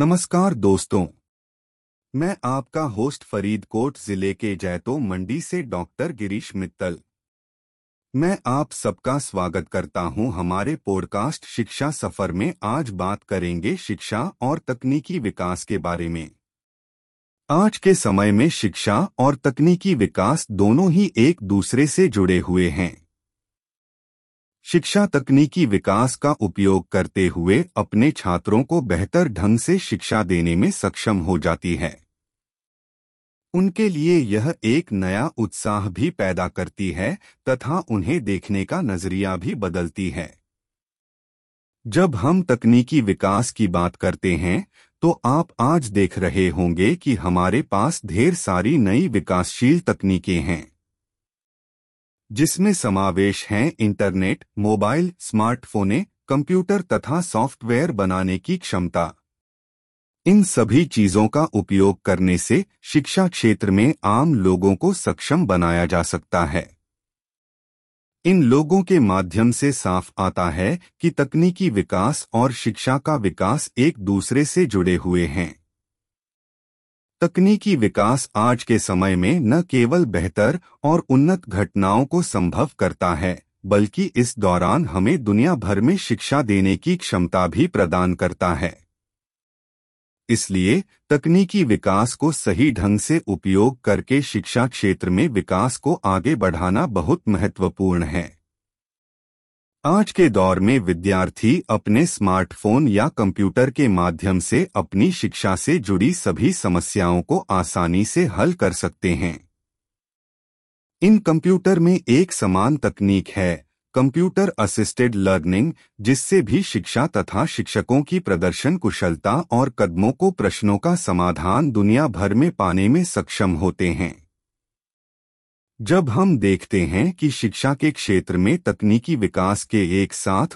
नमस्कार दोस्तों। मैं आपका होस्ट फरीदकोट ज़िले के जैतो मंडी से डॉक्टर गिरीश मित्तल। मैं आप सबका स्वागत करता हूँ हमारे पॉडकास्ट शिक्षा सफ़र में। आज बात करेंगे शिक्षा और तकनीकी विकास के बारे में। आज के समय में शिक्षा और तकनीकी विकास दोनों ही एक दूसरे से जुड़े हुए हैं। शिक्षा तकनीकी विकास का उपयोग करते हुए अपने छात्रों को बेहतर ढंग से शिक्षा देने में सक्षम हो जाती है। उनके लिए यह एक नया उत्साह भी पैदा करती है तथा उन्हें देखने का नज़रिया भी बदलती है। जब हम तकनीकी विकास की बात करते हैं तो आप आज देख रहे होंगे कि हमारे पास ढेर सारी नई विकासशील तकनीकें हैं। जिसमें समावेश हैं इंटरनेट, मोबाइल, स्मार्टफोने, कंप्यूटर तथा सॉफ्टवेयर बनाने की क्षमता। इन सभी चीज़ों का उपयोग करने से शिक्षा क्षेत्र में आम लोगों को सक्षम बनाया जा सकता है। इन लोगों के माध्यम से साफ़ आता है कि तकनीकी विकास और शिक्षा का विकास एक दूसरे से जुड़े हुए हैं। तकनीकी विकास आज के समय में न केवल बेहतर और उन्नत घटनाओं को संभव करता है, बल्कि इस दौरान हमें दुनिया भर में शिक्षा देने की क्षमता भी प्रदान करता है। इसलिए तकनीकी विकास को सही ढंग से उपयोग करके शिक्षा क्षेत्र में विकास को आगे बढ़ाना बहुत महत्वपूर्ण है। आज के दौर में विद्यार्थी अपने स्मार्टफ़ोन या कंप्यूटर के माध्यम से अपनी शिक्षा से जुड़ी सभी समस्याओं को आसानी से हल कर सकते हैं। इन कंप्यूटर में एक समान तकनीक है, कंप्यूटर असिस्टेड लर्निंग, जिससे भी शिक्षा तथा शिक्षकों की प्रदर्शन कुशलता और कदमों को प्रश्नों का समाधान दुनिया भर में पाने में सक्षम होते हैं। जब हम देखते हैं कि शिक्षा के क्षेत्र में तकनीकी विकास के एक साथ